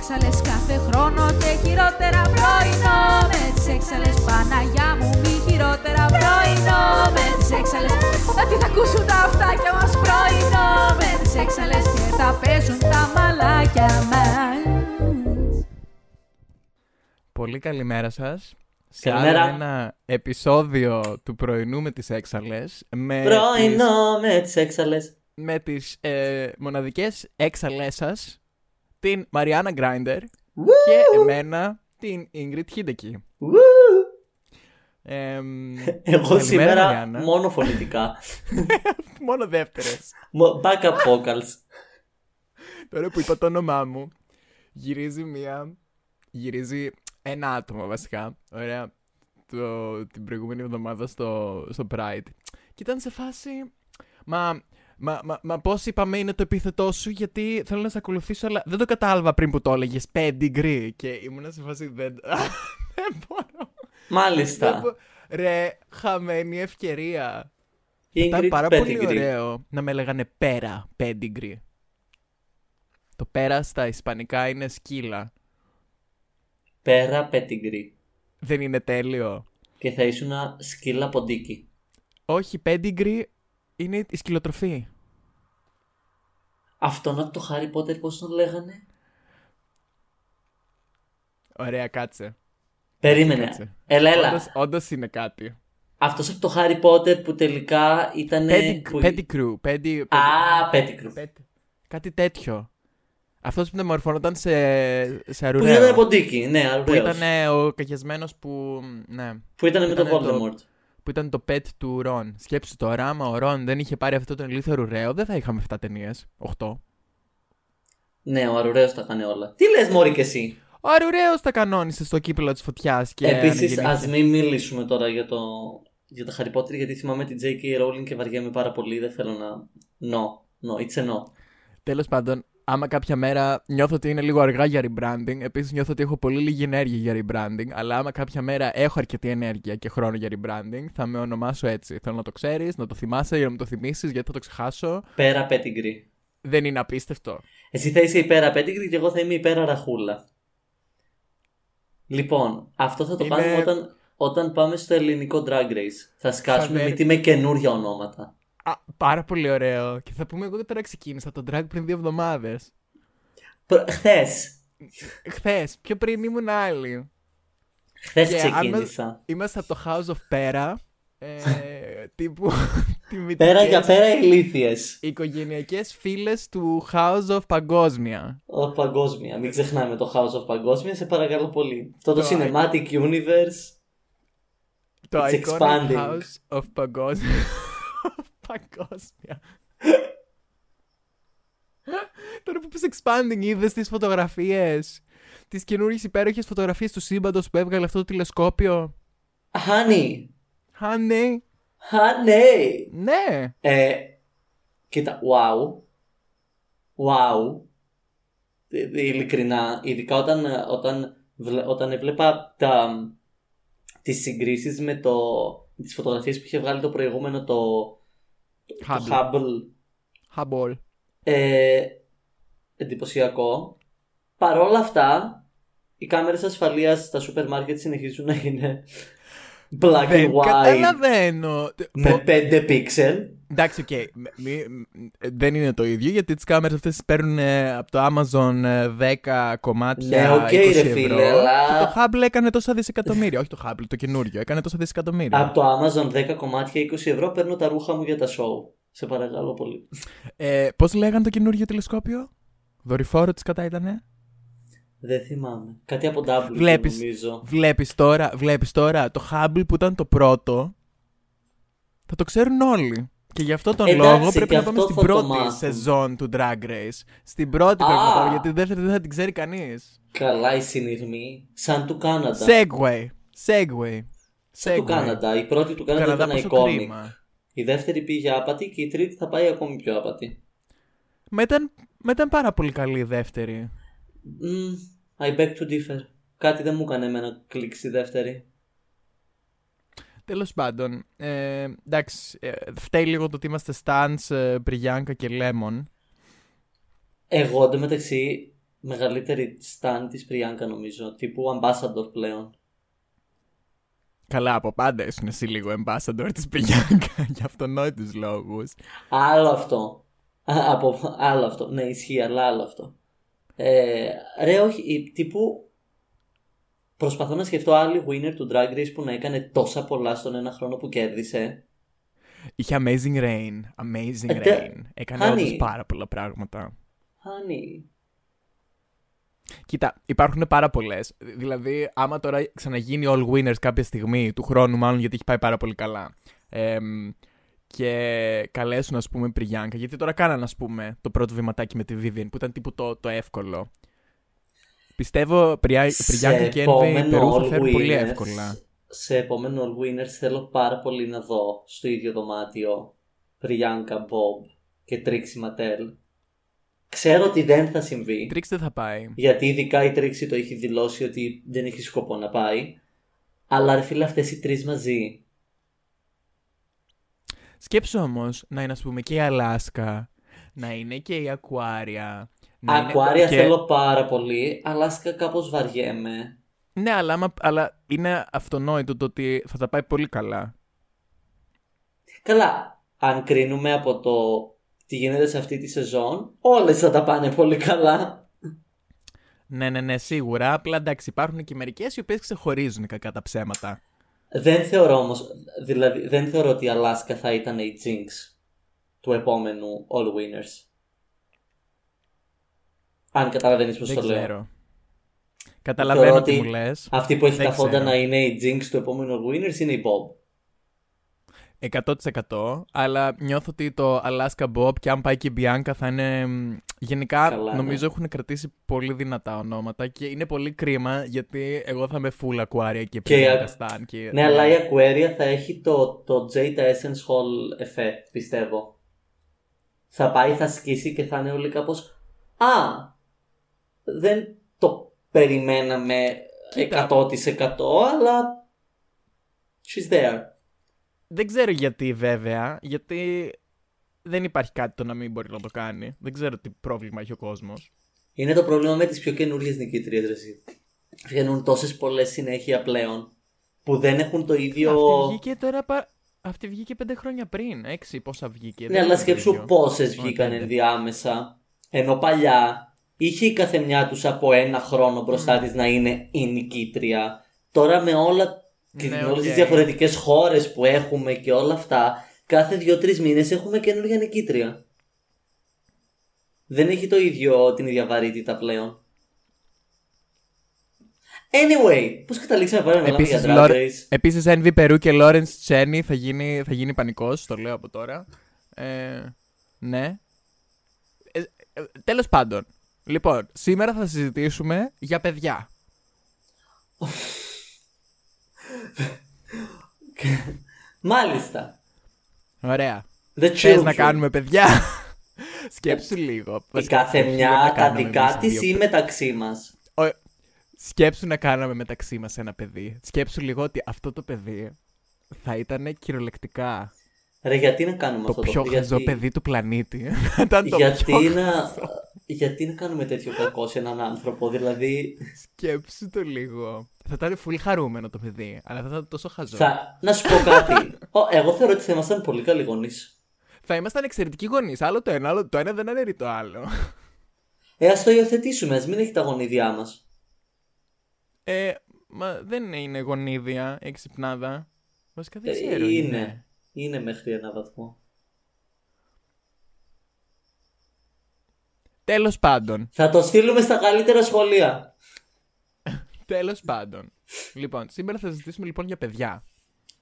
έξαλες κάθε χρόνο και χειρότερα πρωινό μες τις έξαλες Παναγιά μου μη χειρότερα πρωινό μες τις έξαλες Γιατί θα ακούσουν τα αυτάκια μας πρωινό μες τις έξαλες και θα παίζουν τα μαλάκια μας Πολύ καλημέρα σας. Σε Καλημέρα. άλλο ένα επεισόδιο του πρωινού με τις έξαλες. Με Πρωινό με τις έξαλες. τις, με τις ε, μοναδικές έξαλές σας. Την Μαριάννα Γκράιντερ και εμένα την Ingrid Χίντεκη. Ου. Εμ, Εγώ καλημέρα, σήμερα Μαριάννα. μόνο φωνητικά. Μόνο δεύτερες. Μο- Backup vocals. Τώρα που είπα το όνομά μου, γυρίζει μία. Γυρίζει ένα άτομο βασικά. Ωραία. Το, την προηγούμενη εβδομάδα στο, στο Pride. Και ήταν σε φάση. Μα. Μα, μα, μα πώς είπαμε είναι το επίθετό σου, γιατί θέλω να σε ακολουθήσω, αλλά δεν το κατάλαβα πριν που το έλεγες. Pedigree. Και ήμουν σε φάση. Δεν, δεν μπορώ. Δεν Μάλιστα. μπο- Ρε, χαμένη ευκαιρία. Θα ήταν Ingrid πάρα πολύ Pettigrew. ωραίο να με λέγανε πέρα pedigree. Το πέρα στα ισπανικά είναι σκύλα. Πέρα pedigree. Δεν είναι τέλειο. Και θα ήσουν σκύλα ποντίκι. Όχι, pedigree είναι η σκυλοτροφή. Αυτόν από το Harry Potter πώς τον λέγανε; Ωραία, κάτσε. Περίμενε. Κάτσε. Έλα, έλα. Όντως, όντως είναι κάτι. Αυτός από το Harry Potter που τελικά ήταν... Pedig- που... Pedicrew. Pedi, Α, Pettigrew. pedi- κάτι τέτοιο. Αυτός που μεταμορφωνόταν σε, σε Που αρουραίο. ήταν ποντίκι, ναι, Που αρουραίος. ήταν ο καγιασμένος που... Ναι. Που ήταν με τον ήτανε το- Voldemort. Που ήταν το pet του Ρον. Σκέψου τώρα, άμα ο Ρον δεν είχε πάρει αυτό τον ηλίθιο ρουραίο, δεν θα είχαμε 7 ταινίες. 8. Ναι, ο αρουραίος τα έκανε όλα. Τι λες μόρι και εσύ; Ο Αρουραίος τα κανόνισε στο κύπελο της φωτιάς και. Επίσης, αναγεννήθηκε. ας μην μιλήσουμε τώρα για το, για το Harry Potter, γιατί θυμάμαι την J.K. Rowling και βαριέμαι πάρα πολύ. Δεν θέλω να. No. No, it's a no. Τέλος πάντων, άμα κάποια μέρα νιώθω ότι είναι λίγο αργά για rebranding, επίσης νιώθω ότι έχω πολύ λίγη ενέργεια για rebranding, αλλά άμα κάποια μέρα έχω αρκετή ενέργεια και χρόνο για rebranding, θα με ονομάσω έτσι. Θέλω να το ξέρεις, να το θυμάσαι για να μου το θυμίσεις, γιατί θα το ξεχάσω. Πέρα Pedigree. Δεν είναι απίστευτο. Εσύ θα είσαι υπέρα Pedigree και εγώ θα είμαι υπέρα Ραχούλα. Λοιπόν, αυτό θα το Είμαι- κάνουμε όταν, όταν πάμε στο ελληνικό Drag Race. Θα σκάσουμε Θα με- μύτη με καινούργια ονόματα. Α, πάρα πολύ ωραίο. Και θα πούμε, εγώ τώρα ξεκίνησα το drag πριν δύο εβδομάδες. Χθες. Χθες, πιο πριν ήμουν άλλη. Χθες Και αν ξεκίνησα. Είμαστε από το House of Pera. Ε, τύπου τιμητικές Πέρα για πέρα ηλίθιες. Οικογενειακές φίλες του House of Παγκόσμια. Ο παγκόσμια. Μην ξεχνάμε το House of Παγκόσμια, σε παρακαλώ πολύ. Αυτό το Το Cinematic Universe. Το It's Iconic expanding. House of Παγκόσμια. Παγκόσμια. Τώρα που πεις expanding είδες τις φωτογραφίες. Τις καινούργιες υπέροχες φωτογραφίες του σύμπαντος που έβγαλε αυτό το τηλεσκόπιο; Honey. Honey. Honey. Ναι. Ε, κοίτα, wow. Wow. Ε, ε, Ειλικρινά, ειδικά όταν, ε, όταν, βλέ- όταν έβλεπα τα, τις συγκρίσεις με το, τις φωτογραφίες που είχε βγάλει το προηγούμενο το, το, το Hubble. ε, εντυπωσιακό. Παρόλα αυτά, οι κάμερες ασφαλείας στα σούπερ μάρκετ συνεχίζουν να είναι black and white. Δεν καταλαβαίνω. με 5 pixel. Εντάξει, οκ. μ- μη- μ- Δεν είναι το ίδιο γιατί τις κάμερες αυτές παίρνουν ε, από το Amazon ε, 10 κομμάτια. Ναι, οκ, 20 ρε ευρώ, φίλε, αλλά- Και το Hubble έκανε τόσα δισεκατομμύρια. Όχι το Hubble, το καινούριο. Έκανε τόσα δισεκατομμύρια. Από το Amazon 10 κομμάτια 20 ευρώ παίρνω τα ρούχα μου για τα show. Σε παρακαλώ πολύ. Ε, Πώς λέγανε το καινούριο τηλεσκόπιο, Δορυφόρος τι σκατά ήτανε; Δεν θυμάμαι. Κάτι από W Βλέπεις. νομίζω. Βλέπεις τώρα, βλέπεις τώρα το Hubble που ήταν το πρώτο; Θα το ξέρουν όλοι. Και γι' αυτό τον Εντάξει, λόγο πρέπει και να πάμε αυτό στην θα το πρώτη μάθουν. σεζόν του Drag Race. Στην πρώτη Α! πρέπει να πάμε, γιατί δεν θα, δεν θα την ξέρει κανείς. Καλά η συνειρμή. Σαν του Κάναντα. Segway. Segway. Σαν του Segway. Κάναντα. Η πρώτη του Κάναντα Καναδά ήταν πόσο iconic. κρίμα. Η δεύτερη πήγε άπατη και η τρίτη θα πάει ακόμη πιο άπατη. Μα ήταν, μα ήταν πάρα πολύ καλή η δεύτερη. Mm, I beg to differ. Κάτι δεν μου έκανε εμένα κλικ στη δεύτερη. Τέλος πάντων, ε, εντάξει, ε, φταίει λίγο το ότι είμαστε Stans, ε, Μπριγιάνκα και Lemon. Εγώ εντωμεταξύ μεγαλύτερη stan της Πριάνκα νομίζω. Τύπου ambassador πλέον. Καλά, από πάντα ήσουν εσύ λίγο ambassador της Πριάνκα για αυτονόητους λόγους. Άλλο αυτό. Α, από, άλλο αυτό. Ναι, ισχύει, αλλά άλλο αυτό. Ε, ρε, όχι, η- τύπου προσπαθώ να σκεφτώ άλλη winner του Drag Race που να έκανε τόσα πολλά στον ένα χρόνο που κέρδισε. Είχε amazing rain. Amazing Ε, τε- rain. Έκανε Honey. όντως πάρα πολλά πράγματα. Honey. Κοίτα, υπάρχουν πάρα πολλές. Δηλαδή, άμα τώρα ξαναγίνει all winners κάποια στιγμή του χρόνου, μάλλον γιατί έχει πάει πάρα πολύ καλά. εμ, και καλέσουν, ας πούμε, Πριάνκα. Γιατί τώρα κάνανε, ας πούμε, το πρώτο βηματάκι με τη Vivian, που ήταν τύπου το, το εύκολο. Πιστεύω Πριά, Πριάνκα και Envy Περού θα φέρουν πολύ εύκολα. σε επόμενο All Winners θέλω πάρα πολύ να δω στο ίδιο δωμάτιο Πριάνκα, Μπομπ και Τρίξη Ματέλ. Ξέρω ότι δεν θα συμβεί. Η Τρίξ δεν θα πάει. Γιατί ειδικά η Τρίξη το έχει δηλώσει ότι δεν έχει σκοπό να πάει. Αλλά ρε φίλε αυτές οι τρεις μαζί. Σκέψου όμως να είναι, ας πούμε, και η Αλάσκα, να είναι και η Ακουάρια. Να είναι- Ακουάρια και- θέλω πάρα πολύ. Αλάσκα κάπως βαριέμαι. Ναι, αλλά, άμα- αλλά είναι αυτονόητο το ότι θα τα πάει πολύ καλά. Καλά, αν κρίνουμε από το τι γίνεται σε αυτή τη σεζόν, όλες θα τα πάνε πολύ καλά. Ναι, ναι, ναι, σίγουρα. Απλά εντάξει, υπάρχουν και μερικές οι οποίες ξεχωρίζουν κακά τα ψέματα. Δεν θεωρώ όμως, δηλαδή δεν θεωρώ ότι η Αλάσκα θα ήταν η Jinx του επόμενου All Winners. Αν καταλαβαίνεις πώς Δεν το λέω. ξέρω. Καταλαβαίνω Θεωρώ τι ότι μου λες. Αυτή που έχει Δεν τα φόντα ξέρω. να είναι η Jinx του επόμενου All Winners είναι η Bob. 100%. Αλλά νιώθω ότι το Alaska Bob και αν πάει και η Bianca θα είναι. μ, Γενικά Καλά, ναι. νομίζω έχουν κρατήσει πολύ δυνατά ονόματα και είναι πολύ κρίμα γιατί εγώ θα είμαι full Aquaria και Και η Bianca Aqu- Stan. Και... Ναι, αλλά η Aquaria θα έχει το, το Jada Essence Hall effect, πιστεύω. Θα πάει, θα σκίσει και θα είναι όλοι κάπως «Α, δεν το περιμέναμε Κοίτα. 100% αλλά she's there». Δεν ξέρω γιατί βέβαια, γιατί δεν υπάρχει κάτι το να μην μπορεί να το κάνει. Δεν ξέρω τι πρόβλημα έχει ο κόσμος. Είναι το πρόβλημα με τις πιο καινούριες νικήτριες, ρε εσύ. Βγαίνουν τόσες πολλές συνέχεια πλέον που δεν έχουν το ίδιο... Αυτή βγήκε τώρα. πα- Αυτή βγήκε πέντε χρόνια πριν. Έξι, πόσα βγήκε. Ναι, δεν αλλά είναι το σκέψου ίδιο. πόσες Όχι, βγήκαν πέντε. ενδιάμεσα. Ενώ παλιά είχε η καθεμιά τους από ένα χρόνο μπροστά της να είναι η νικήτρια. Τώρα με όλα και Ναι, με όλες τις οκ. διαφορετικές χώρες που έχουμε και όλα αυτά, κάθε δύο-τρεις μήνες έχουμε καινούργια νικήτρια. Δεν έχει το ίδιο την ίδια βαρύτητα πλέον. Anyway, πώς καταλήξαμε πάλι να μιλάμε για Επίσης, Drag Lore- Race; Επίσης, Envy Περού και Lawrence Τσένι θα γίνει, θα γίνει πανικός, το λέω από τώρα. Ε, ναι. Ε, ε, τέλος πάντων. Λοιπόν, σήμερα θα συζητήσουμε για παιδιά. Μάλιστα. Ωραία. The Θες children. να κάνουμε παιδιά; Σκέψου λίγο. Η Βασικά, κάθε όχι, δεν μια να τα κάνουμε δικά εμείς της δύο ή μεταξύ μας. Ο- Σκέψου να κάναμε μεταξύ μας ένα παιδί. Σκέψου λίγο ότι αυτό το παιδί θα ήταν κυριολεκτικά Ρε, γιατί να κάνουμε το αυτό πιο το χαζό γιατί... παιδί του πλανήτη. Θα ήταν το γιατί, πιο να... χαζό. γιατί να κάνουμε τέτοιο κακό σε έναν άνθρωπο, δηλαδή. Σκέψου το λίγο. Θα ήταν πολύ χαρούμενο το παιδί, αλλά θα ήταν τόσο χαζό. θα... Να σου πω κάτι. Ω, εγώ θεωρώ ότι θα ήμασταν πολύ καλοί γονείς. Θα ήμασταν εξαιρετικοί γονείς. Άλλο το ένα, άλλο το ένα δεν αναιρεί το άλλο. Ε, ας το υιοθετήσουμε, ας μην έχει τα γονίδια μας. Ε, μα δεν είναι γονίδια, εξυπνάδα. Βασικά δεν ξέρω. Ε, είναι. Είναι μέχρι ένα βαθμό. Τέλος πάντων. Θα το στείλουμε στα καλύτερα σχολεία. Τέλος πάντων. λοιπόν, σήμερα θα συζητήσουμε λοιπόν για παιδιά.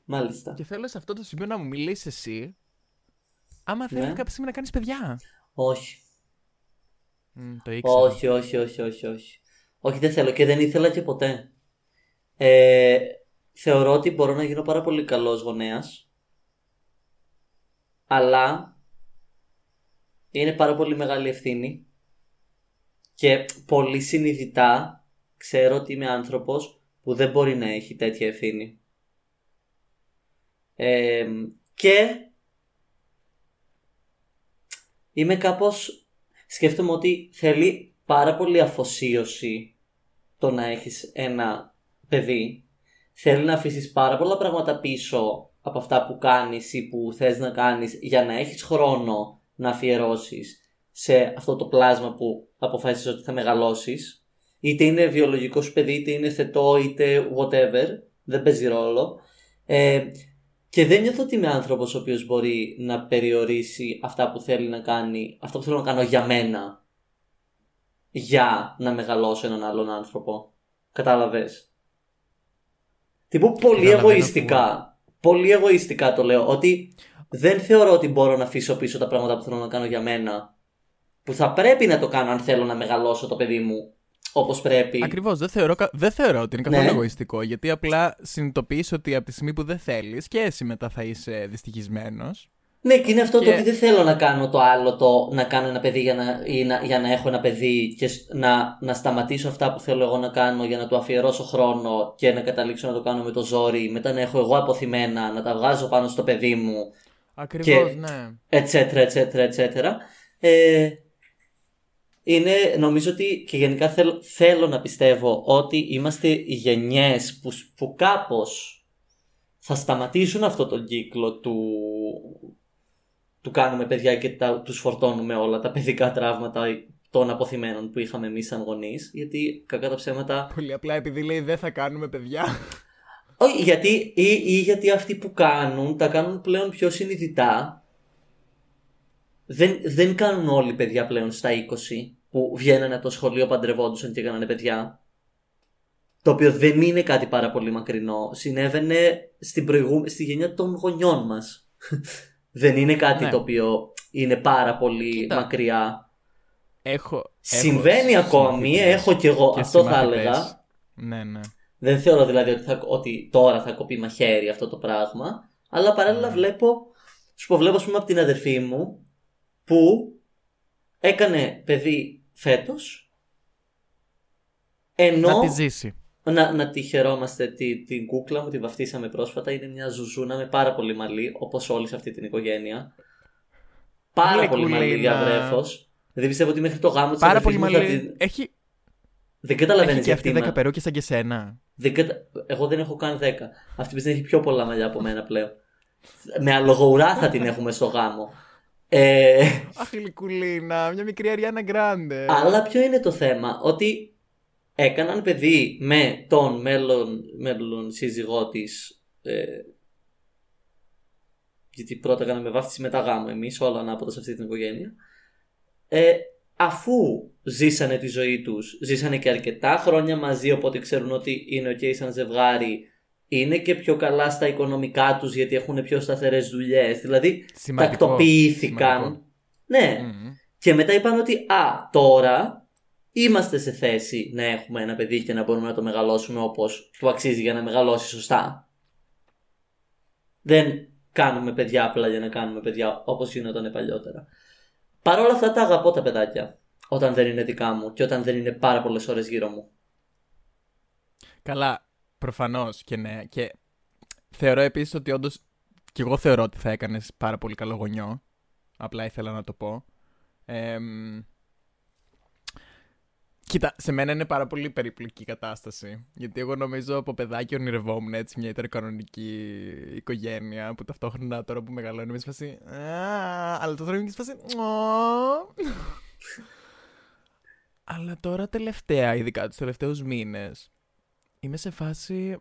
Μάλιστα. Και θέλω σε αυτό το σημείο να μου μιλήσεις εσύ. Άμα θέλεις Ναι. κάποια στιγμή να κάνεις παιδιά. Όχι. Μμ, το ήξερα. Όχι, όχι, όχι, όχι, όχι. Όχι, δεν θέλω και δεν ήθελα και ποτέ. Ε, θεωρώ ότι μπορώ να γίνω πάρα πολύ καλός γονέας. Αλλά είναι πάρα πολύ μεγάλη ευθύνη. Και πολύ συνειδητά ξέρω ότι είμαι άνθρωπος που δεν μπορεί να έχει τέτοια ευθύνη. Ε, και είμαι κάπως σκέφτομαι ότι θέλει πάρα πολύ αφοσίωση το να έχεις ένα παιδί. Θέλει να αφήσεις πάρα πολλά πράγματα πίσω από αυτά που κάνεις ή που θες να κάνεις για να έχεις χρόνο να αφιερώσεις σε αυτό το πλάσμα που αποφάσισες ότι θα μεγαλώσεις. Είτε είναι βιολογικό σου παιδί, είτε είναι θετό, είτε whatever. Δεν παίζει ρόλο. Ε, και δεν νιώθω ότι είμαι άνθρωπος ο οποίος μπορεί να περιορίσει αυτά που θέλει να κάνει, αυτά που θέλω να κάνω για μένα, για να μεγαλώσω έναν άλλον άνθρωπο. Κατάλαβες; Τύπου πολύ εγωιστικά. Πολύ εγωιστικά το λέω. Ότι δεν θεωρώ ότι μπορώ να αφήσω πίσω τα πράγματα που θέλω να κάνω για μένα. Που θα πρέπει να το κάνω αν θέλω να μεγαλώσω το παιδί μου όπως πρέπει. Ακριβώς. Δεν θεωρώ, δεν θεωρώ ότι είναι καθόλου Ναι. εγωιστικό. Γιατί απλά συνειδητοποιείς ότι από τη στιγμή που δεν θέλεις και εσύ μετά θα είσαι δυστυχισμένος. Ναι, και είναι αυτό το Και- ότι δεν θέλω να κάνω το άλλο, το να κάνω ένα παιδί για να, ή να, για να έχω ένα παιδί και σ- να, να σταματήσω αυτά που θέλω εγώ να κάνω για να του αφιερώσω χρόνο και να καταλήξω να το κάνω με το ζόρι, μετά να έχω εγώ αποθυμένα, να τα βγάζω πάνω στο παιδί μου, Ακριβώς, Και- ναι. etc, etc, etc. Ε, είναι, νομίζω ότι και γενικά θέλ- θέλω να πιστεύω ότι είμαστε οι γενιές που, που κάπως θα σταματήσουν αυτό τον κύκλο του, του κάνουμε παιδιά και τα, τους φορτώνουμε όλα τα παιδικά τραύματα των αποθυμένων που είχαμε εμείς σαν γονείς γιατί κακά τα ψέματα Πολύ απλά επειδή λέει δεν θα κάνουμε παιδιά. όχι, γιατί, ή, ή γιατί αυτοί που κάνουν τα κάνουν πλέον πιο συνειδητά. Δεν, δεν κάνουν όλοι παιδιά πλέον στα 20 που βγαίνανε από το σχολείο, παντρευόντουσαν και έκαναν παιδιά. Το οποίο δεν είναι κάτι πάρα πολύ μακρινό. Συνέβαινε στην προηγού... στη γενιά των γονιών μας. Δεν είναι κάτι Ναι. το οποίο είναι πάρα πολύ Κοίτα, μακριά. Έχω. Συμβαίνει έχω ακόμη, συμμαθητές έχω κι εγώ, και αυτό θα συμμαθητές. έλεγα. Ναι, ναι. Δεν θεωρώ δηλαδή ότι, θα, ότι τώρα θα κοπεί μαχαίρι αυτό το πράγμα. Αλλά παράλληλα Ναι. βλέπω. Σου πω, βλέπω, ας πούμε, από την αδερφή μου που έκανε παιδί φέτος. Ενώ. Να τη ζήσει. Να, να τη χαιρόμαστε τη, την κούκλα μου, τη βαφτίσαμε πρόσφατα. Είναι μια ζουζούνα με πάρα πολύ μαλλί, όπως όλοι σε αυτή την οικογένεια. Πάρα πολύ Γλυκουλίνα. μαλλί για βρέφος. Δηλαδή πιστεύω ότι μέχρι το γάμο της Πάρα πολύ μου θα μαλλί. την- Έχει, Δεν καταλαβαίνεις έχει και αυτή 10 περούκια σαν και σένα. Δεν κατα... Εγώ δεν έχω καν 10. Αυτή πιστεύει έχει πιο πολλά μαλλιά από μένα πλέον. Με αλογοουρά θα την έχουμε στο γάμο. Ε, Αχ, γλυκουλίνα, μια μικρή Αριάννα Γκράντε. αλλά ποιο είναι το θέμα, ότι έκαναν παιδί με τον μέλλον, μέλλον σύζυγό της. Ε, γιατί πρώτα κάναμε βάφτιση μετά γάμο εμείς όλα ανάποδα σε αυτή την οικογένεια ε, αφού ζήσανε τη ζωή τους ζήσανε και αρκετά χρόνια μαζί οπότε ξέρουν ότι είναι ok σαν ζευγάρι είναι και πιο καλά στα οικονομικά τους γιατί έχουν πιο σταθερές δουλειές δηλαδή Σημαντικό. τακτοποιήθηκαν Σημαντικό. ναι Μμμ. και μετά είπαν ότι α, τώρα είμαστε σε θέση να έχουμε ένα παιδί και να μπορούμε να το μεγαλώσουμε όπως του αξίζει για να μεγαλώσει σωστά. Δεν κάνουμε παιδιά απλά για να κάνουμε παιδιά όπως γινόταν παλιότερα. Παρ' όλα αυτά τα αγαπώ τα παιδάκια όταν δεν είναι δικά μου και όταν δεν είναι πάρα πολλές ώρες γύρω μου. Καλά, προφανώς και ναι. Και θεωρώ επίσης ότι όντως. Και εγώ θεωρώ ότι θα έκανες πάρα πολύ καλό γονιό. Απλά ήθελα να το πω. Εμ, Κοίτα, σε μένα είναι πάρα πολύ περίπλοκη η κατάσταση. Γιατί εγώ νομίζω από παιδάκι ονειρευόμουν έτσι μια ιτεροκανονική οικογένεια που ταυτόχρονα τώρα που μεγαλώνει είμαι σε φάση. «Α», Αλλά τώρα είμαι και σε φάση. «Ω». Αλλά τώρα τελευταία, ειδικά τους τελευταίους μήνες, είμαι σε φάση.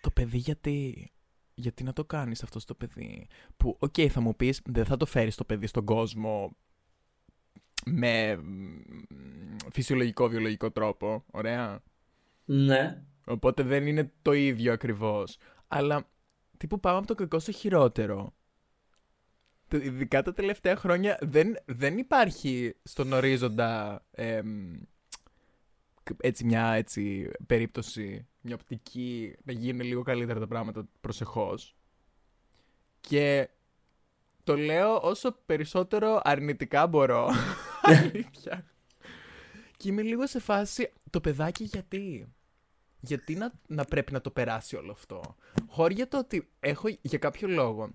Το παιδί γιατί. Γιατί να το κάνεις αυτό στο παιδί. Που, οκ, θα μου πεις, δεν θα το φέρεις το παιδί στον κόσμο με μ, φυσιολογικό, βιολογικό τρόπο. Ωραία. Ναι. Οπότε δεν είναι το ίδιο ακριβώς. Αλλά τύπου πάμε από το κακό στο χειρότερο. Το- Ειδικά τα τελευταία χρόνια δεν, δεν υπάρχει στον ορίζοντα εμ, κ- έτσι μια έτσι, περίπτωση, μια οπτική να γίνουν λίγο καλύτερα τα πράγματα προσεχώς. Και το λέω όσο περισσότερο αρνητικά μπορώ. Αλήθεια. Και είμαι λίγο σε φάση, το παιδάκι γιατί; Γιατί να, να πρέπει να το περάσει όλο αυτό; Χώρια το ότι έχω για κάποιο λόγο.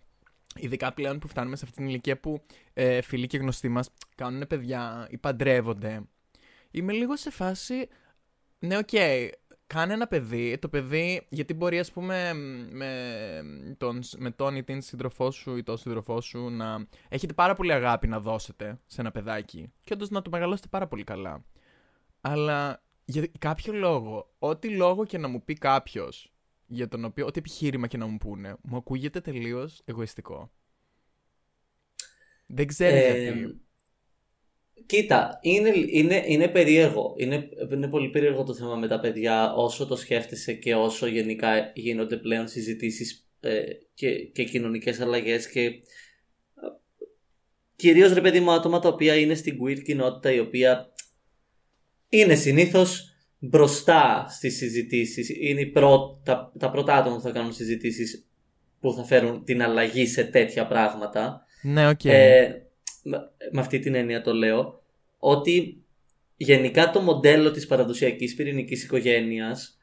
ειδικά πλέον που φτάνουμε σε αυτή την ηλικία που ε, φίλοι και γνωστοί μας κάνουν παιδιά ή παντρεύονται, είμαι λίγο σε φάση, ναι οκ, κάνε ένα παιδί, το παιδί, γιατί μπορεί ας πούμε με τον, με τον ή την σύντροφό σου ή τον σύντροφό σου να έχετε πάρα πολύ αγάπη να δώσετε σε ένα παιδάκι και όντως να το μεγαλώσετε πάρα πολύ καλά. Αλλά για κάποιο λόγο, ό,τι λόγο και να μου πει κάποιος για τον οποίο, ό,τι επιχείρημα και να μου πούνε, μου ακούγεται τελείως εγωιστικό. Δεν ξέρω Ε, γιατί. Κοίτα, είναι, είναι, είναι περίεργο. Είναι, είναι πολύ περίεργο το θέμα με τα παιδιά όσο το σκέφτεσαι και όσο γενικά γίνονται πλέον συζητήσεις ε, και, και κοινωνικές αλλαγές και ε, κυρίως ρε παιδί μου άτομα τα οποία είναι στην queer κοινότητα η οποία είναι συνήθως μπροστά στις συζητήσεις είναι οι πρω- τα, τα πρώτα άτομα που θα κάνουν συζητήσεις που θα φέρουν την αλλαγή σε τέτοια πράγματα Ναι, οκ. ε, με- με αυτή την έννοια το λέω ότι γενικά το μοντέλο της παραδοσιακής πυρηνικής οικογένειας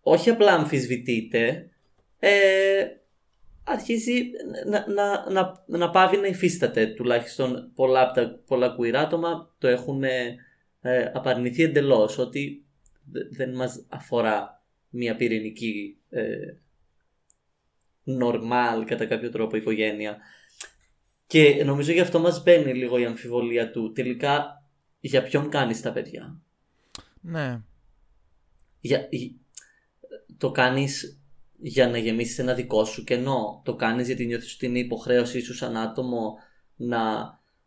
όχι απλά αμφισβητείται ε, αρχίζει να, να, να, να παύει να υφίσταται. Τουλάχιστον πολλά, από τα, πολλά queer άτομα το έχουν ε, ε, απαρνηθεί εντελώς ότι δε- δεν μας αφορά μια πυρηνική ε, normal κατά κάποιο τρόπο οικογένεια και νομίζω γι' αυτό μας μπαίνει λίγο η αμφιβολία του τελικά για ποιον κάνεις τα παιδιά Ναι. για, γι- το κάνεις για να γεμίσεις ένα δικό σου κενό το κάνεις γιατί νιώθεις ότι είναι υποχρέωσή σου σαν άτομο να,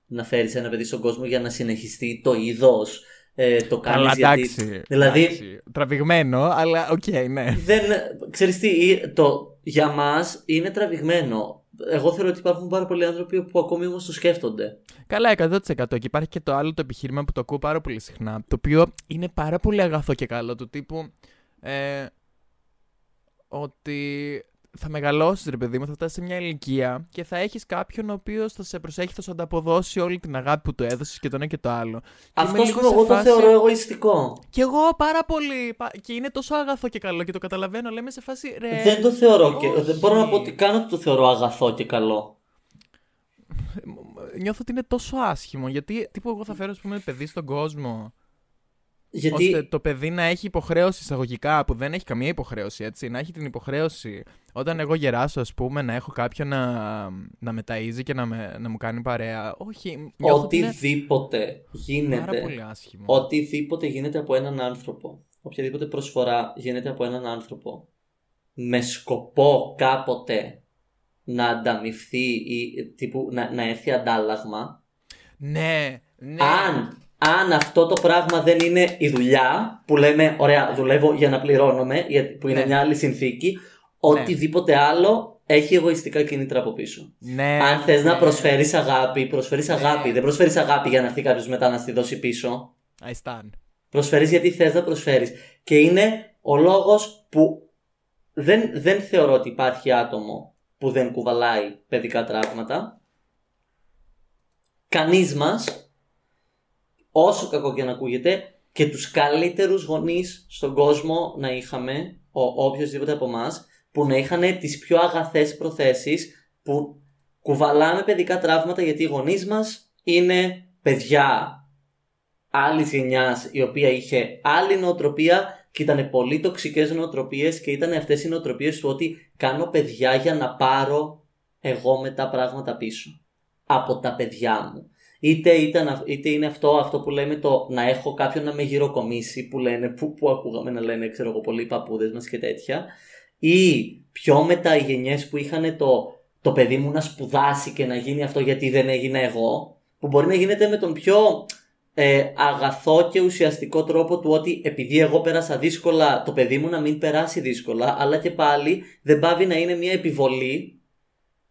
να φέρεις ένα παιδί στον κόσμο για να συνεχιστεί το είδος ε, το κάνεις Καλά, γιατί εντάξει. δηλαδή εντάξει. Τραβηγμένο, αλλά οκ, ναι. δεν, ξέρεις τι, ή- το, για μας είναι τραβηγμένο εγώ θεωρώ ότι υπάρχουν πάρα πολλοί άνθρωποι που ακόμη όμως το σκέφτονται Καλά, 100%. Και υπάρχει και το άλλο το επιχείρημα που το ακούω πάρα πολύ συχνά. Το οποίο είναι πάρα πολύ αγαθό και καλό. Του τύπου. Ε, ότι θα μεγαλώσεις, ρε παιδί μου, θα φτάσεις σε μια ηλικία και θα έχεις κάποιον ο οποίος θα σε προσέχει, θα σου ανταποδώσει όλη την αγάπη που του έδωσες και το ένα και το άλλο. Και αυτό είμαι σου λίγο σε εγώ το φάση- θεωρώ εγωιστικό Κι εγώ πάρα πολύ. πα- Και είναι τόσο αγαθό και καλό και το καταλαβαίνω. Λέμε σε φάση. Ρε, δεν το θεωρώ και όχι. δεν μπορώ να πω ότι καν ότι το θεωρώ αγαθό και καλό Νιώθω ότι είναι τόσο άσχημο. Γιατί τύπου εγώ θα φέρω, ας πούμε, παιδί στον κόσμο. Γιατί ώστε το παιδί να έχει υποχρέωση εισαγωγικά που δεν έχει καμία υποχρέωση, έτσι. Να έχει την υποχρέωση όταν εγώ γεράσω, ας πούμε, να έχω κάποιον να, να με ταΐζει και να, με, να μου κάνει παρέα. Όχι, νιώθω ότι είναι οτιδήποτε πάρα γίνεται πολύ άσχημο. οτιδήποτε γίνεται από έναν άνθρωπο οποιαδήποτε προσφορά γίνεται από έναν άνθρωπο με σκοπό κάποτε να ανταμυφθεί ή τύπου να, να έρθει αντάλλαγμα Ναι, ναι. αν, αν αυτό το πράγμα δεν είναι η δουλειά που λέμε ωραία δουλεύω για να πληρώνομαι γιατί- που είναι Ναι. μια άλλη συνθήκη οτιδήποτε άλλο έχει εγωιστικά κίνητρα από πίσω ναι, αν θες να ναι. προσφέρεις αγάπη προσφέρεις αγάπη δεν προσφέρεις αγάπη για να έρθει κάποιος μετά να στη δώσει πίσω I stand. Προσφέρεις γιατί θες να προσφέρεις. Και είναι ο λόγος που δεν, δεν θεωρώ ότι υπάρχει άτομο που δεν κουβαλάει παιδικά τραύματα. Κανείς μας, όσο κακό και να ακούγεται, και τους καλύτερους γονείς στον κόσμο να είχαμε, ο οποιοδήποτε από εμάς, που να είχαν τις πιο αγαθές προθέσεις, που κουβαλάμε παιδικά τραύματα γιατί οι γονείς μας είναι παιδιά άλλη γενιάς η οποία είχε άλλη νοοτροπία και ήταν πολύ τοξικές νοοτροπίες και ήταν αυτές οι νοοτροπίες του ότι κάνω παιδιά για να πάρω εγώ μετά πράγματα πίσω από τα παιδιά μου. Είτε, ήταν, είτε είναι αυτό, αυτό που λέμε το να έχω κάποιον να με γυροκομίσει που, λένε, που, που ακούγαμε να λένε ξέρω εγώ πολλοί παππούδες μας και τέτοια ή πιο μετά οι γενιές που είχαν το, το παιδί μου να σπουδάσει και να γίνει αυτό γιατί δεν έγινε εγώ που μπορεί να γίνεται με τον πιο ε, αγαθό και ουσιαστικό τρόπο του ότι επειδή εγώ πέρασα δύσκολα το παιδί μου να μην περάσει δύσκολα αλλά και πάλι δεν πάβει να είναι μια επιβολή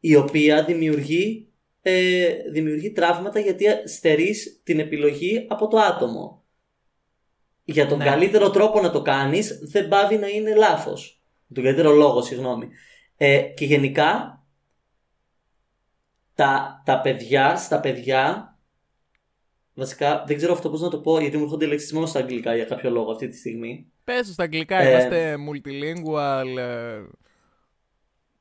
η οποία δημιουργεί, ε, δημιουργεί τραύματα γιατί στερείς την επιλογή από το άτομο. Για τον Ναι. καλύτερο τρόπο να το κάνεις δεν πάβει να είναι λάθος. Τον καλύτερο λόγο, συγγνώμη. Ε, και γενικά τα, τα παιδιά, στα παιδιά Βασικά δεν ξέρω αυτό πώς να το πω γιατί μου έρχονται λέξεις μόνο στα αγγλικά για κάποιο λόγο αυτή τη στιγμή. Πες το στα αγγλικά, Ε, είμαστε multilingual. ε,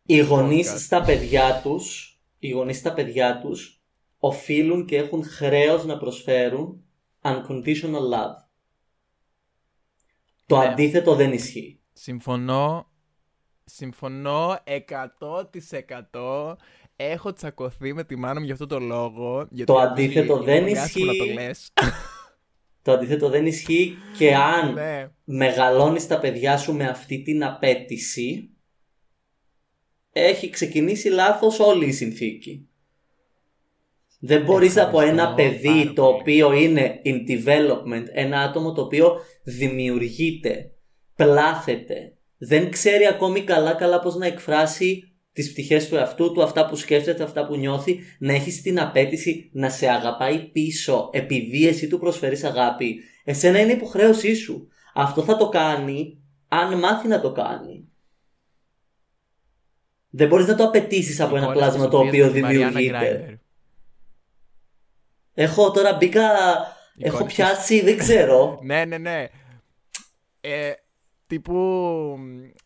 Οι γονείς Podcast. στα παιδιά τους οι γονείς στα παιδιά τους οφείλουν και έχουν χρέος να προσφέρουν unconditional love. Το Ναι. αντίθετο δεν ισχύει. Συμφωνώ. Συμφωνώ 100%. Έχω τσακωθεί με τη μάνα μου για αυτό το λόγο. Γιατί Το ακούγεται αντίθετο λίγο δεν άσχημο να το ισχύει. λες. Το αντίθετο δεν ισχύει και αν ναι. μεγαλώνεις τα παιδιά σου με αυτή την απέτηση έχει ξεκινήσει λάθος όλη η συνθήκη. Δεν μπορείς από ένα Ευχαριστώ παιδί πάρα το πολύ. οποίο είναι in development, ένα άτομο το οποίο δημιουργείται, πλάθεται, δεν ξέρει ακόμη καλά καλά πώς να εκφράσει τις πτυχές του εαυτού του, αυτά που σκέφτεται, αυτά που νιώθει, να έχεις την απέτηση να σε αγαπάει πίσω επειδή εσύ του προσφέρεις αγάπη. Εσένα είναι υποχρέωσή σου. Αυτό θα το κάνει αν μάθει να το κάνει. Δεν μπορείς να το απαιτήσεις από ένα Εικόνες πλάσμα της το Σοφίας οποίο με τη Μαριάννα δημιουργείται. Γκράιντερ. Έχω τώρα μπήκα. Έχω Εικόνες πιάσει, δεν ξέρω. Ναι, ναι, ναι. Ε, τύπου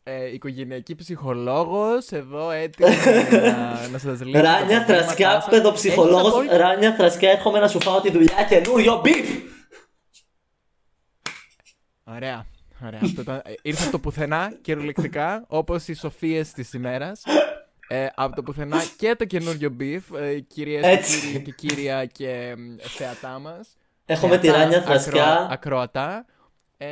ε, οικογενειακή ψυχολόγος, εδώ έτοιμη να, να σας λύσει τα Ράνια προβλήματά θρασκιά, σας. παιδοψυχολόγος. Έχεις απόλυτο- Ράνια θρασκιά, έρχομαι να σου φάω τη δουλειά καινούριο μπιφ! Ωραία. Ωραία. Αυτό ήταν... ε, Ήρθε από το πουθενά κυριολεκτικά, όπως οι σοφίες της ημέρας. Ε, από το πουθενά και το καινούριο beef, ε, κυρίες και Έτσι. κύριοι και κύρια και μ, θεατά μας. Έχουμε τη Θεατά, Ράνια ακρο- θρασκιά. ακροατά. Ε,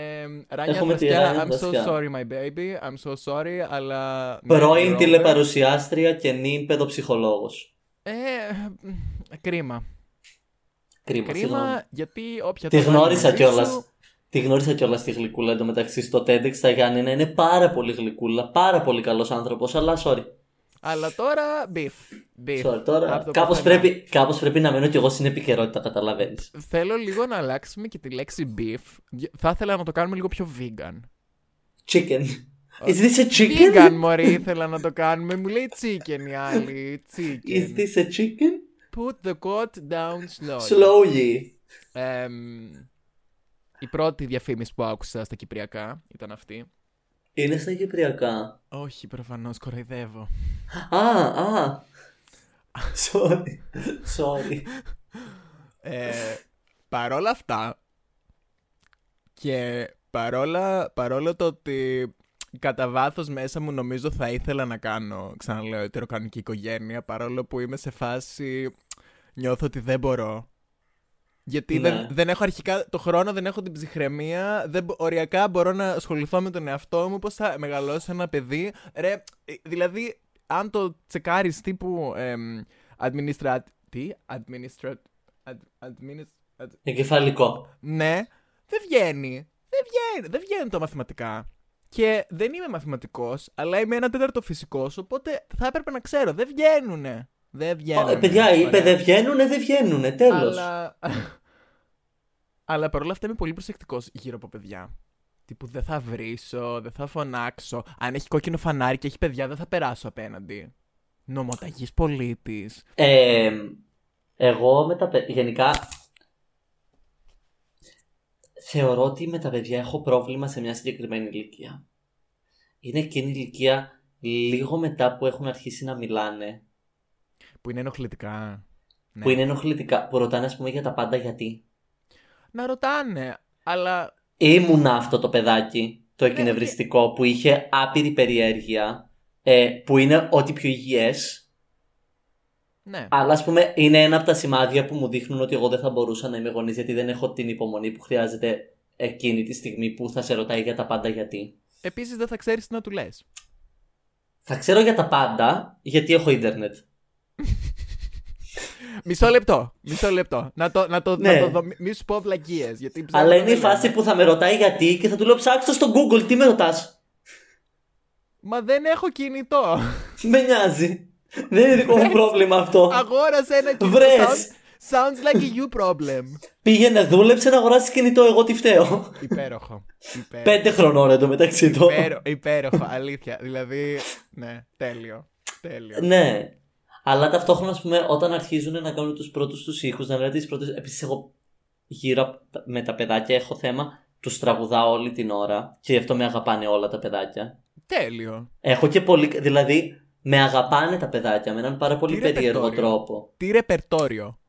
Ράνια Έχουμε τη θρασκιά, Ράνια I'm so Θρασκιά. sorry my baby, I'm so sorry, αλλά... Πρώην Never τηλεπαρουσιάστρια και νυν παιδοψυχολόγος. Ε, μ, κρίμα. Κρίμα, συγγνώμη. Κρίμα, γιατί όποια Τη το βάλει γνώρισα μαζί κιόλας. Σου- Τη γνώρισα κιόλας της γλυκούλα εντωμεταξύ στο TEDx στα Γιάννενα. Είναι πάρα πολύ γλυκούλα, πάρα πολύ καλός άνθρωπος, αλλά sorry. Αλλά τώρα, beef. beef. sorry τώρα Από το κάπως πουθενά. πρέπει, κάπως πρέπει να μένω κι εγώ στην επικαιρότητα, καταλαβαίνεις. Θέλω λίγο να αλλάξουμε και τη λέξη beef. Θα ήθελα να το κάνουμε λίγο πιο vegan. Chicken. Is this a chicken? Vegan, μωρή, ήθελα να το κάνουμε. Μου λέει chicken η άλλη. Is Chicken. this a chicken? Put the coat down slowly. Slowly. Εμ, η πρώτη διαφήμιση που άκουσα στα Κυπριακά ήταν αυτή. Είναι στα Κυπριακά. Όχι, προφανώς, κοροϊδεύω. Α, α. Sorry. Sorry. Ε, παρόλα αυτά και παρόλα, παρόλο το ότι κατά βάθος μέσα μου νομίζω θα ήθελα να κάνω, ξαναλέω, ετεροκανονική οικογένεια, παρόλο που είμαι σε φάση νιώθω ότι δεν μπορώ. Γιατί Ναι. δεν, δεν έχω αρχικά το χρόνο, δεν έχω την ψυχραιμία, δεν, μπο- οριακά μπορώ να ασχοληθώ με τον εαυτό μου, πώς θα μεγαλώσω ένα παιδί. Ρε, ε, δηλαδή, αν το τσεκάρεις τύπου εμ, administrat... Τι; Administrat... ad- administ- ad- Εγκεφαλικό. ναι, δεν βγαίνει. Δεν βγαίνει. Δεν βγαίνουν τα μαθηματικά. Και δεν είμαι μαθηματικός, αλλά είμαι ένα τέταρτο φυσικός, οπότε θα έπρεπε να ξέρω. Δεν βγαίνουνε. Δεν βγαίνουνε. Ε, παιδιά, είπε Ωραία. δεν βγαίνουνε, δεν βγαίνουνε. Τέλος. Αλλά... αλλά παρόλα αυτά είμαι πολύ προσεκτικός γύρω από παιδιά. Τύπου δεν θα βρίσω, δεν θα φωνάξω. Αν έχει κόκκινο φανάρι και έχει παιδιά, δεν θα περάσω απέναντι. Νομοταγής πολίτης. Ε, εγώ με τα παιδιά. Γενικά. Θεωρώ ότι με τα παιδιά έχω πρόβλημα σε μια συγκεκριμένη ηλικία. Είναι εκείνη η ηλικία λίγο μετά που έχουν αρχίσει να μιλάνε, Που είναι ενοχλητικά. Ναι. που είναι ενοχλητικά, που ρωτάνε ας πούμε για τα πάντα γιατί. Να ρωτάνε, αλλά Ήμουνα αυτό το παιδάκι, το εκνευριστικό, που είχε άπειρη περιέργεια, ε, που είναι ό,τι πιο υγιές, ναι. Αλλά ας πούμε είναι ένα από τα σημάδια που μου δείχνουν ότι εγώ δεν θα μπορούσα να είμαι γονεί γιατί δεν έχω την υπομονή που χρειάζεται εκείνη τη στιγμή που θα σε ρωτάει για τα πάντα γιατί. Επίσης δεν θα ξέρεις τι να του λες. Θα ξέρω για τα πάντα γιατί έχω ίντερνετ. Μισό λεπτό, μισό λεπτό. Να το, να το, Ναι. να το δω, μη- μη σου πω βλακίες, γιατί ψάχνω Αλλά να είναι η λέω. φάση που θα με ρωτάει γιατί και θα του λέω ψάξτε το στο Google, τι με ρωτάς; Μα δεν έχω κινητό. Με νοιάζει. Δεν είναι δικό μου πρόβλημα αυτό. Αγόρασε ένα κινητό. Βρες. Sounds, sounds like a you problem. Πήγαινε, δούλεψε να αγοράσεις κινητό, εγώ τι φταίω. Υπέροχο. Υπέροχο. Πέντε χρονών εντωμεταξύ του. Υπέρο- υπέροχο, αλήθεια. Δηλαδή, ναι, τέλειο. Τέλειο. Ναι. Αλλά ταυτόχρονα, ας πούμε, όταν αρχίζουν να κάνουν τους πρώτους τους ήχους, να λένε τις πρώτες. Επίσης, εγώ γύρω από τα- με τα παιδάκια έχω θέμα. Τους τραγουδάω όλη την ώρα και γι' αυτό με αγαπάνε όλα τα παιδάκια. Τέλειο. Έχω και πολύ. Δηλαδή, Με αγαπάνε τα παιδάκια με έναν πάρα πολύ Τι περίεργο ρεπερτόριο; τρόπο. Τι ρεπερτόριο;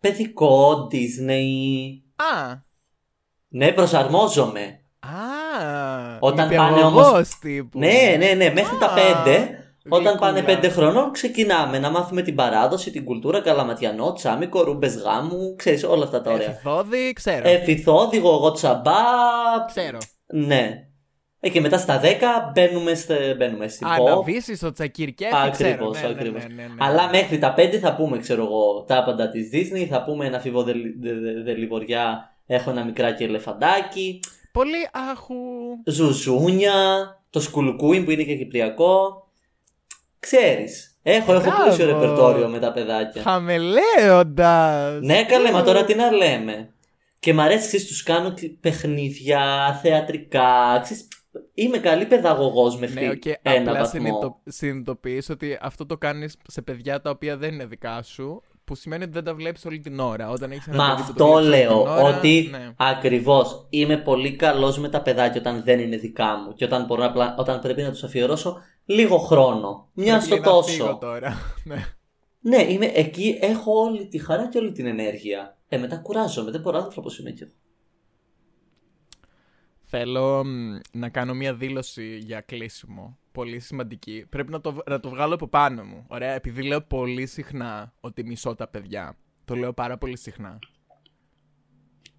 Παιδικό, Disney. Α, Ναι, προσαρμόζομαι. α, Όταν νηπιαγωγός πάνε τύπου. Ναι, ναι, ναι, μέχρι τα Α, πέντε. Όταν γλυκούλα. πάνε πέντε χρονών, ξεκινάμε να μάθουμε την παράδοση, την κουλτούρα, καλαματιανό, τσάμικο, ρούμπε γάμου, ξέρεις όλα αυτά τα ωραία. Εφηθόδη, ξέρω. Εφηθόδηγο, εγώ τσαμπά. Ξέρω. Ναι. Ε, και μετά στα 10 μπαίνουμε, στε, μπαίνουμε στην pop. Αναβήσει ο Τσακίρ και Ακριβώ, ξέρω. Ναι, ναι, ακριβώς. ναι, ναι, ναι. Αλλά μέχρι τα 5 θα πούμε, ξέρω εγώ, τα άπαντα της Disney, θα πούμε ένα Φοίβο Δεληβοριά, έχω ένα μικράκι ελεφαντάκι, Πολύ άχου. ζουζούνια, το σκουλουκούιν που είναι και κυπριακό. Ξέρεις, έχω, έχω Μπράβο. πλούσιο ρεπερτόριο με τα παιδάκια. Χαμελέοντας. Ναι, καλέ, μα τώρα τι να λέμε. Και μ' αρέσει, ξέρεις, τους κάνω τι- παιχνίδια, θεατρικά, ξέρεις, είμαι καλή παιδαγωγός μέχρι Ναι, οκ. ένα Απλά βαθμό. συνειδητο... συνειδητοποιείς ότι αυτό το κάνεις σε παιδιά τα οποία δεν είναι δικά σου, που σημαίνει ότι δεν τα βλέπεις όλη την ώρα. Όταν έχεις ένα Μα παιδί που το αυτό βλέπεις όλη λέω, την ώρα, ότι ναι. ακριβώς είμαι πολύ καλός με τα παιδάκια όταν δεν είναι δικά μου και όταν, μπορώ, απλά, όταν πρέπει να τους αφιερώσω λίγο χρόνο. Μια Πρέπει στο να φύγω τόσο. τώρα. Ναι. Ναι, είμαι εκεί, έχω όλη τη χαρά και όλη την ενέργεια. Ε, μετά κουράζομαι, δεν μπορώ άνθρωπος είμαι κι εγώ. Θέλω μ, να κάνω μία δήλωση για κλείσιμο. Πολύ σημαντική. Πρέπει να το, β- να το βγάλω από πάνω μου. Ωραία, επειδή λέω πολύ συχνά ότι μισώ τα παιδιά. Το λέω πάρα πολύ συχνά.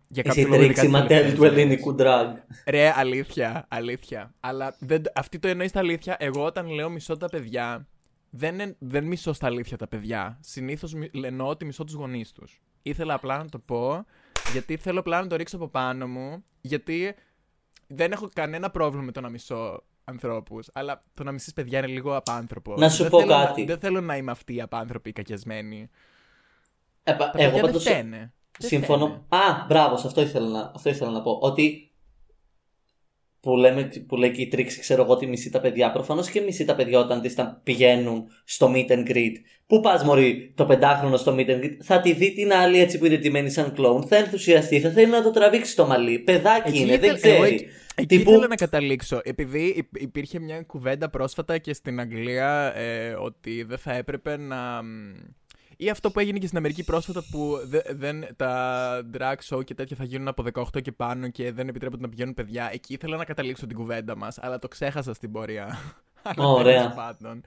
Για Εσύ λόγο, ειδικά τρίξει τις ματέλη τελευταίες του μέρες. ελληνικού drag. Ρε, αλήθεια, αλήθεια. Αλλά δεν, αυτή το εννοείς στα αλήθεια. Εγώ όταν λέω μισώ τα παιδιά, δεν, εν- δεν μισώ στα αλήθεια τα παιδιά. Συνήθως εννοώ ότι μισώ τους γονείς τους. Ήθελα απλά να το πω, γιατί θέλω απλά να το ρίξω από πάνω μου, γιατί δεν έχω κανένα πρόβλημα με το να μισώ ανθρώπους. Αλλά το να μισείς παιδιά είναι λίγο απάνθρωπο. Να σου Δεν πω θέλω να- κάτι. δεν θέλω να είμαι αυτοί οι απάνθρωποι οι κακιασμένοι. Ε, πα- Τα εγώ παιδιά δεν πάντως φταίνε. Δεν συμφωνώ. φταίνε. Α, μπράβο, σε αυτό ήθελα να, αυτό ήθελα να πω. Ότι που, λέμε, που λέει και η τρίξη, ξέρω εγώ, ότι μισεί τα παιδιά. Προφανώς και μισεί τα παιδιά όταν δεις τα πηγαίνουν στο meet and greet. Πού πας, Μωρή, το πεντάχρονο στο meet and greet; Θα τη δει την άλλη έτσι που είναι τιμένη σαν κλόουν. Θα ενθουσιαστεί, θα θέλει να το τραβήξει το μαλλί. Παιδάκι Εκεί είναι, δεν ήθελα- εγώ ξέρει. εκεί- Εκεί Τύπου- ήθελα να καταλήξω. Επειδή υπ- υπήρχε μια κουβέντα πρόσφατα και στην Αγγλία ε, ότι δεν θα έπρεπε να. Μ, ή αυτό που έγινε και στην Αμερική πρόσφατα που δε- δεν, τα drag show και τέτοια θα γίνουν από 18 και πάνω και δεν επιτρέπονται να πηγαίνουν παιδιά. Εκεί ήθελα να καταλήξω την κουβέντα μας, αλλά το ξέχασα στην πορεία. Αλλά Ωραία. τέλος πάντων.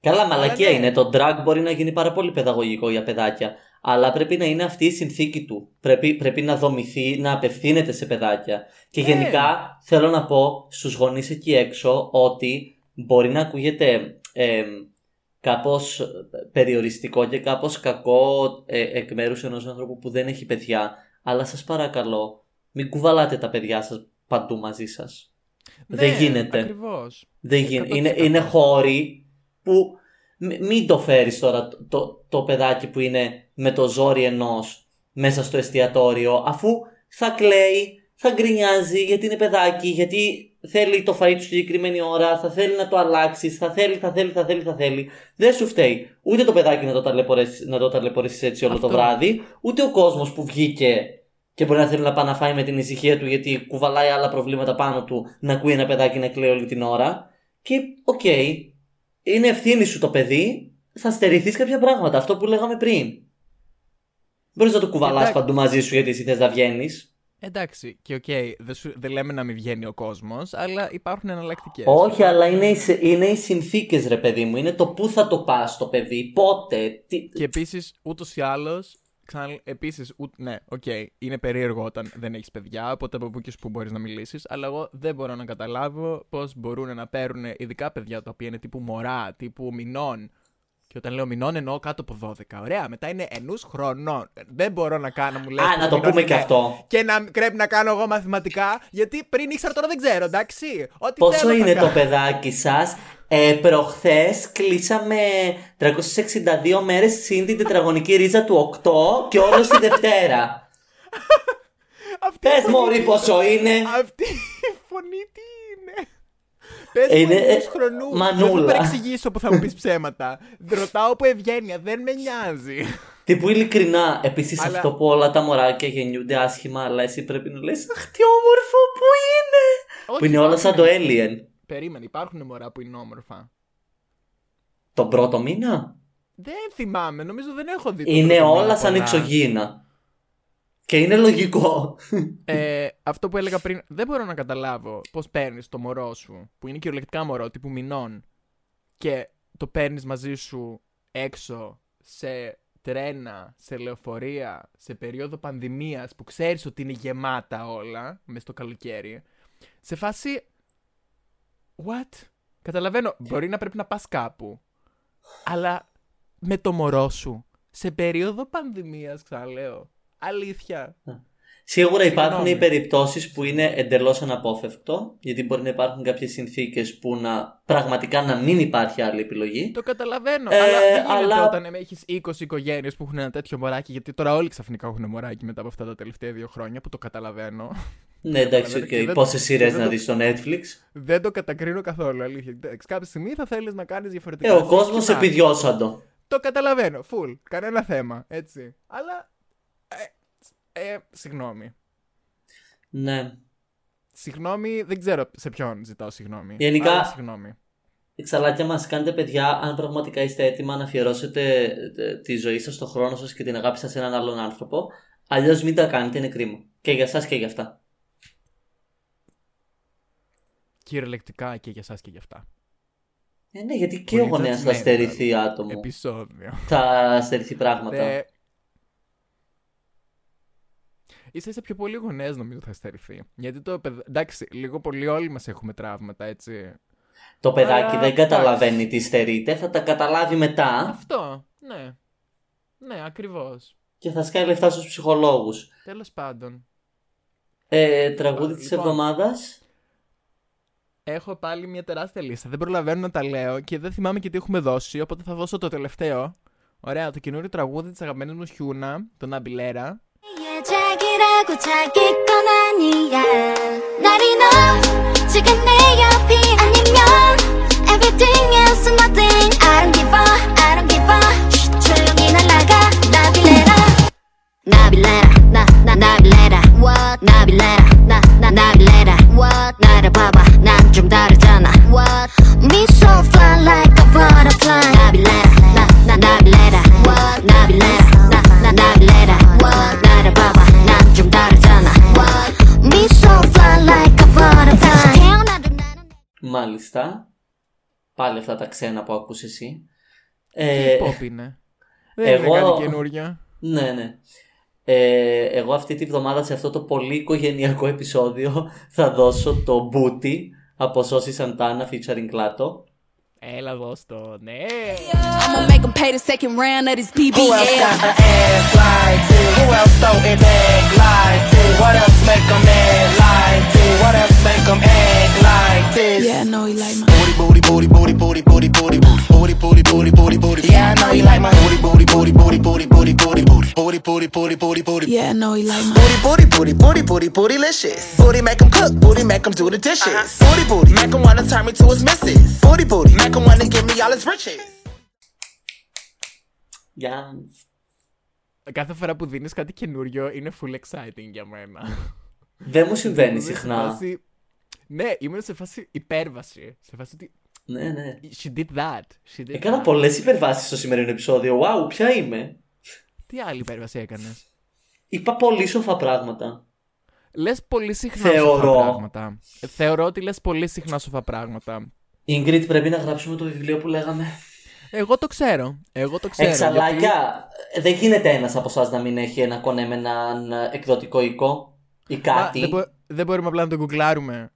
Καλά, μαλακία ναι. είναι. Το drag μπορεί να γίνει πάρα πολύ παιδαγωγικό για παιδάκια. Αλλά πρέπει να είναι αυτή η συνθήκη του. Πρέπει, πρέπει να δομηθεί, να απευθύνεται σε παιδάκια. Και Ναι. γενικά θέλω να πω στους γονείς εκεί έξω ότι μπορεί να ακούγεται ε, κάπως περιοριστικό και κάπως κακό ε, εκ μέρους ενός ανθρώπου που δεν έχει παιδιά. Αλλά σας παρακαλώ, μην κουβαλάτε τα παιδιά σας παντού μαζί σας. Δεν Ναι, γίνεται. Ακριβώς. Δεν γίνει. 100%. Είναι, είναι χώροι που μ- μην το φέρεις τώρα το, το, το παιδάκι που είναι με το ζόρι ενός μέσα στο εστιατόριο αφού θα κλαίει, θα γκρινιάζει γιατί είναι παιδάκι, γιατί θέλει το φαΐ του συγκεκριμένη ώρα, θα θέλει να το αλλάξει, θα θέλει, θα θέλει, θα θέλει, θα θέλει. Δεν σου φταίει ούτε το παιδάκι να το ταλαιπωρήσεις, να το ταλαιπωρήσεις έτσι όλο το Αυτό. βράδυ, ούτε ο κόσμος που βγήκε και μπορεί να θέλει να πάει να φάει με την ησυχία του γιατί κουβαλάει άλλα προβλήματα πάνω του να ακούει ένα παιδάκι να κλαίει όλη την ώρα. Και οκ, είναι ευθύνη σου το παιδί, θα στερηθείς κάποια πράγματα. Αυτό που λέγαμε πριν. Μπορείς να το κουβαλάς Εντάξει. παντού μαζί σου γιατί εσύ θες να βγαίνεις. Εντάξει, και οκ, δεν, σου- δεν λέμε να μην βγαίνει ο κόσμος, αλλά υπάρχουν εναλλακτικές. Όχι, αλλά είναι οι, σε- είναι οι συνθήκες, ρε παιδί μου. Είναι το πού θα το πας το παιδί, πότε. Τι... Και επίσης, ούτως ή άλλως. Ξανα... Επίσης, ναι, οκ, είναι περίεργο όταν δεν έχεις παιδιά, οπότε από πού και που μπορείς να μιλήσεις. Αλλά εγώ δεν μπορώ να καταλάβω πώς μπορούν να παίρνουν ειδικά παιδιά τα οποία είναι τύπου μωρά, τύπου μηνών. Και όταν λέω μηνών εννοώ κάτω από 12. Ωραία, μετά είναι ενούς χρονών. Δεν μπορώ να κάνω, μου λέει. Α, να το πούμε και αυτό. Και να πρέπει να κάνω εγώ μαθηματικά, γιατί πριν ήξερα τώρα δεν ξέρω, εντάξει. Ό,τι Πόσο θέλω θα είναι το κάνω. παιδάκι σας; Ε, προχθές κλείσαμε 362 μέρες συν την τετραγωνική ρίζα του 8 και όλο τη Δευτέρα. Αυτή η Πες φωνή- μωρή πόσο είναι. Αυτή η φωνή τι είναι. Πες Είναι, είναι, ε, χρονούς. μανούλα. Δεν θα παρεξηγήσω που θα μου πεις ψέματα. Ρωτάω από ευγένεια, δεν με νοιάζει. Τι που ειλικρινά, επίσης Αλλά- αυτό που όλα τα μωράκια γεννιούνται άσχημα, αλλά εσύ πρέπει να λες Αχ, τι όμορφο που είναι! Όχι, που είναι όλα σαν το υπάρχουν- Alien. Περίμενε, υπάρχουν μωρά που είναι όμορφα. τον πρώτο μήνα; Δεν θυμάμαι, νομίζω δεν έχω δει. το Είναι πρώτο όλα μήνα σαν πολλά. εξωγήινα. Και είναι λογικό. Ε, αυτό που έλεγα πριν, δεν μπορώ να καταλάβω πώς παίρνεις το μωρό σου, που είναι κυριολεκτικά μωρό, τύπου μηνών, και το παίρνεις μαζί σου έξω σε τρένα, σε λεωφορεία, σε περίοδο πανδημίας που ξέρεις ότι είναι γεμάτα όλα, μες στο καλοκαίρι. Σε φάση... What? Καταλαβαίνω, μπορεί να πρέπει να πας κάπου, αλλά με το μωρό σου, σε περίοδο πανδημίας, ξαναλέω. Αλήθεια. Σίγουρα υπάρχουν οι Συγγνώμη. περιπτώσεις που είναι εντελώς αναπόφευκτο, γιατί μπορεί να υπάρχουν κάποιες συνθήκες που να πραγματικά να μην υπάρχει άλλη επιλογή. Το καταλαβαίνω. Ε, αλλά δεν γίνεται αλλά- όταν έχεις 20 οικογένειες που έχουν ένα τέτοιο μωράκι. Γιατί τώρα όλοι ξαφνικά έχουν μωράκι μετά από αυτά τα τελευταία δύο χρόνια που το καταλαβαίνω. Ναι, εντάξει, Καταλαβαίνω και οκ. δεν- Πόσες και σειρές δεν να το- δεις στο Netflix; δεν το κατακρίνω καθόλου. Αλήθεια. Εντάξει, κάποια στιγμή θα θέλεις να κάνεις διαφορετικά. Ε, ο things κόσμος και να. επιδιώσαντο. Το καταλαβαίνω. Full. Κανένα θέμα. Έτσι. Αλλά. Ε, ε, συγγνώμη. Ναι. Συγγνώμη, δεν ξέρω σε ποιον ζητάω συγγνώμη. Γενικά- Αλλά συγγνώμη. Εξαλάκια μας κάντε παιδιά αν πραγματικά είστε έτοιμα να αφιερώσετε ε, τη ζωή σας, τον χρόνο σας και την αγάπη σας σε έναν άλλον άνθρωπο. Αλλιώς μην τα κάνετε, είναι κρίμα. Και για σας και για αυτά. Κυριολεκτικά και για εσά και για αυτά. Ε, ναι, γιατί και Πολύ ο γονέας θα judgmental στερηθεί άτομο. Επισόδιο. Θα στερηθεί πράγματα. Θε... Ίσα ίσα πιο πολύ γονές νομίζω θα στερηθεί. Γιατί το παιδ... Εντάξει, λίγο πολύ όλοι μας έχουμε τραύματα, έτσι. Το παιδάκι Αλλά, δεν καταλαβαίνει τι στερείται, θα τα καταλάβει μετά Αυτό, ναι. Ναι, ακριβώς. και θα σκάει λεφτά στους ψυχολόγους. Τέλος πάντων. Ε, τραγούδι της Λοιπόν. εβδομάδας. Έχω πάλι μια τεράστια λίστα. Δεν προλαβαίνω να τα λέω και δεν θυμάμαι και τι έχουμε δώσει. Οπότε θα δώσω το τελευταίο. Ωραία, το καινούριο τραγούδι της αγαπημένης μου Χιούνα, τον Αμπιλέρα. 자기라고 자기 건 아니야. 나리 너 지금 내 옆이 아니면 Everything else nothing. I don't give a I don't give a. 쉿, 조용히 날아가 나빌레라. 나빌레라 나나 나빌레라. What? 나빌레라 나나 나빌레라. What? 나를 봐봐 난 좀 다르잖아. What? so Μάλιστα. Πάλι αυτά τα ξένα που ακούς εσύ. Τι Ε, pop είναι. Δεν εγώ- είναι κάτι καινούριο. ναι, ναι. Ε, εγώ αυτή τη βδομάδα σε αυτό το πολύ οικογενειακό επεισόδιο θα δώσω το Booty από Σώση Σαντάνα featuring Κλάτο. Elevostone. I'ma make him pay the second round of his BBL. Who else got an ass like this? Who else throw it back like this? What else make him act like this? What else make him act like this? Yeah, I know he like my booty, booty, booty, booty, booty, booty, booty, booty, booty, booty, booty, booty. booty. Yeah, I know he like my booty, booty, booty, booty, booty, booty, booty, booty, booty, booty, booty, booty, booty. Yeah, I know he like my booty, booty, booty, booty, booty, booty, licious. Booty make him cook, booty make him do the dishes. Booty, booty, make him wanna turn me to his missus. Booty, booty, make 'em wanna give me all his riches. Για... Κάθε φορά που δίνεις κάτι καινούριο είναι full exciting για μένα. Δεν μου συμβαίνει Είμαι σε συχνά. φάση- Ναι, ήμουν σε φάση υπέρβαση. Σε φάση ότι. Ναι, ναι. She did that. She did Έκανα that. πολλές υπερβάσεις στο σημερινό επεισόδιο. Wow, ποια είμαι. Τι άλλη υπέρβαση έκανες; Είπα πολύ σοφά πράγματα. Λες πολύ συχνά Θεωρώ. σοφά πράγματα. Ε, Θεωρώ ότι λες πολύ συχνά σοφά πράγματα. Ingrid, πρέπει να γράψουμε το βιβλίο που λέγαμε. Εγώ το ξέρω. Εγώ το ξέρω. Εξαλάκια, δεν γίνεται ένας από εσάς να μην έχει ένα κονέ με έναν εκδοτικό οίκο ή γιατί- Μα, κάτι. δεν, μπο- δεν μπορούμε απλά να το γκουγκλάρουμε.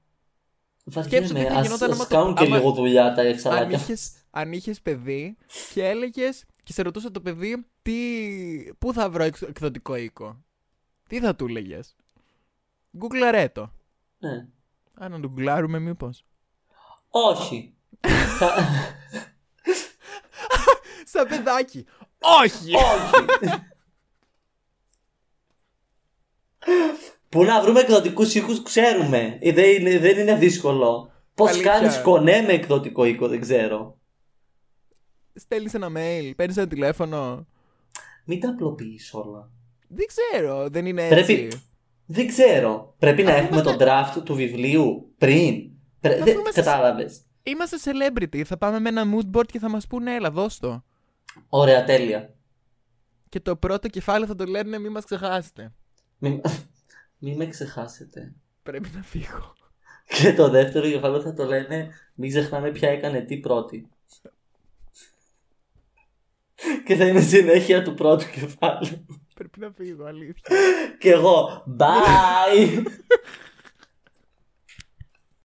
σκέψου Βαριέμαι, τι θα ας, γινόταν ας άμα το- κάνουν και άμα- λίγο δουλειά τα Αν εξαλάκια. είχες, αν είχες παιδί και έλεγες και σε ρωτούσε το παιδί τι, πού θα βρω εξ- εκδοτικό οίκο; Τι θα του έλεγες; Γκουγκλαρέ το. Ναι. Α, να το γκουγκλάρουμε μήπως. Όχι. Θα- Σαν παιδάκι. Όχι! Όχι. Πού να βρούμε εκδοτικούς οίκου, ξέρουμε. Ε, Δεν είναι, δεν είναι δύσκολο. Πώς Αλήθεια. κάνεις κονέ με εκδοτικό οίκο, δεν ξέρω. Στέλνεις ένα mail, παίρνεις ένα τηλέφωνο. Μην τα απλοποιείς όλα. Δεν ξέρω, δεν είναι έτσι. Πρέπει. Δεν ξέρω. Πρέπει να έχουμε τον draft του βιβλίου πριν. Πρέ... Αφού Δεν είμαστε- κατάλαβες. Είμαστε celebrity. Θα πάμε με ένα mood board και θα μας πούνε, έλα, δώσ' το. Ωραία, τέλεια. Και το πρώτο κεφάλαιο θα το λένε, μη μας ξεχάσετε. Μην, μη με ξεχάσετε. Πρέπει να φύγω. Και το δεύτερο κεφάλαιο θα το λένε Μην ξεχνάμε ποια έκανε τι πρώτη. Και θα είναι συνέχεια του πρώτου κεφάλαιου. Πρέπει να φύγω, αλήθεια. Και εγώ, bye!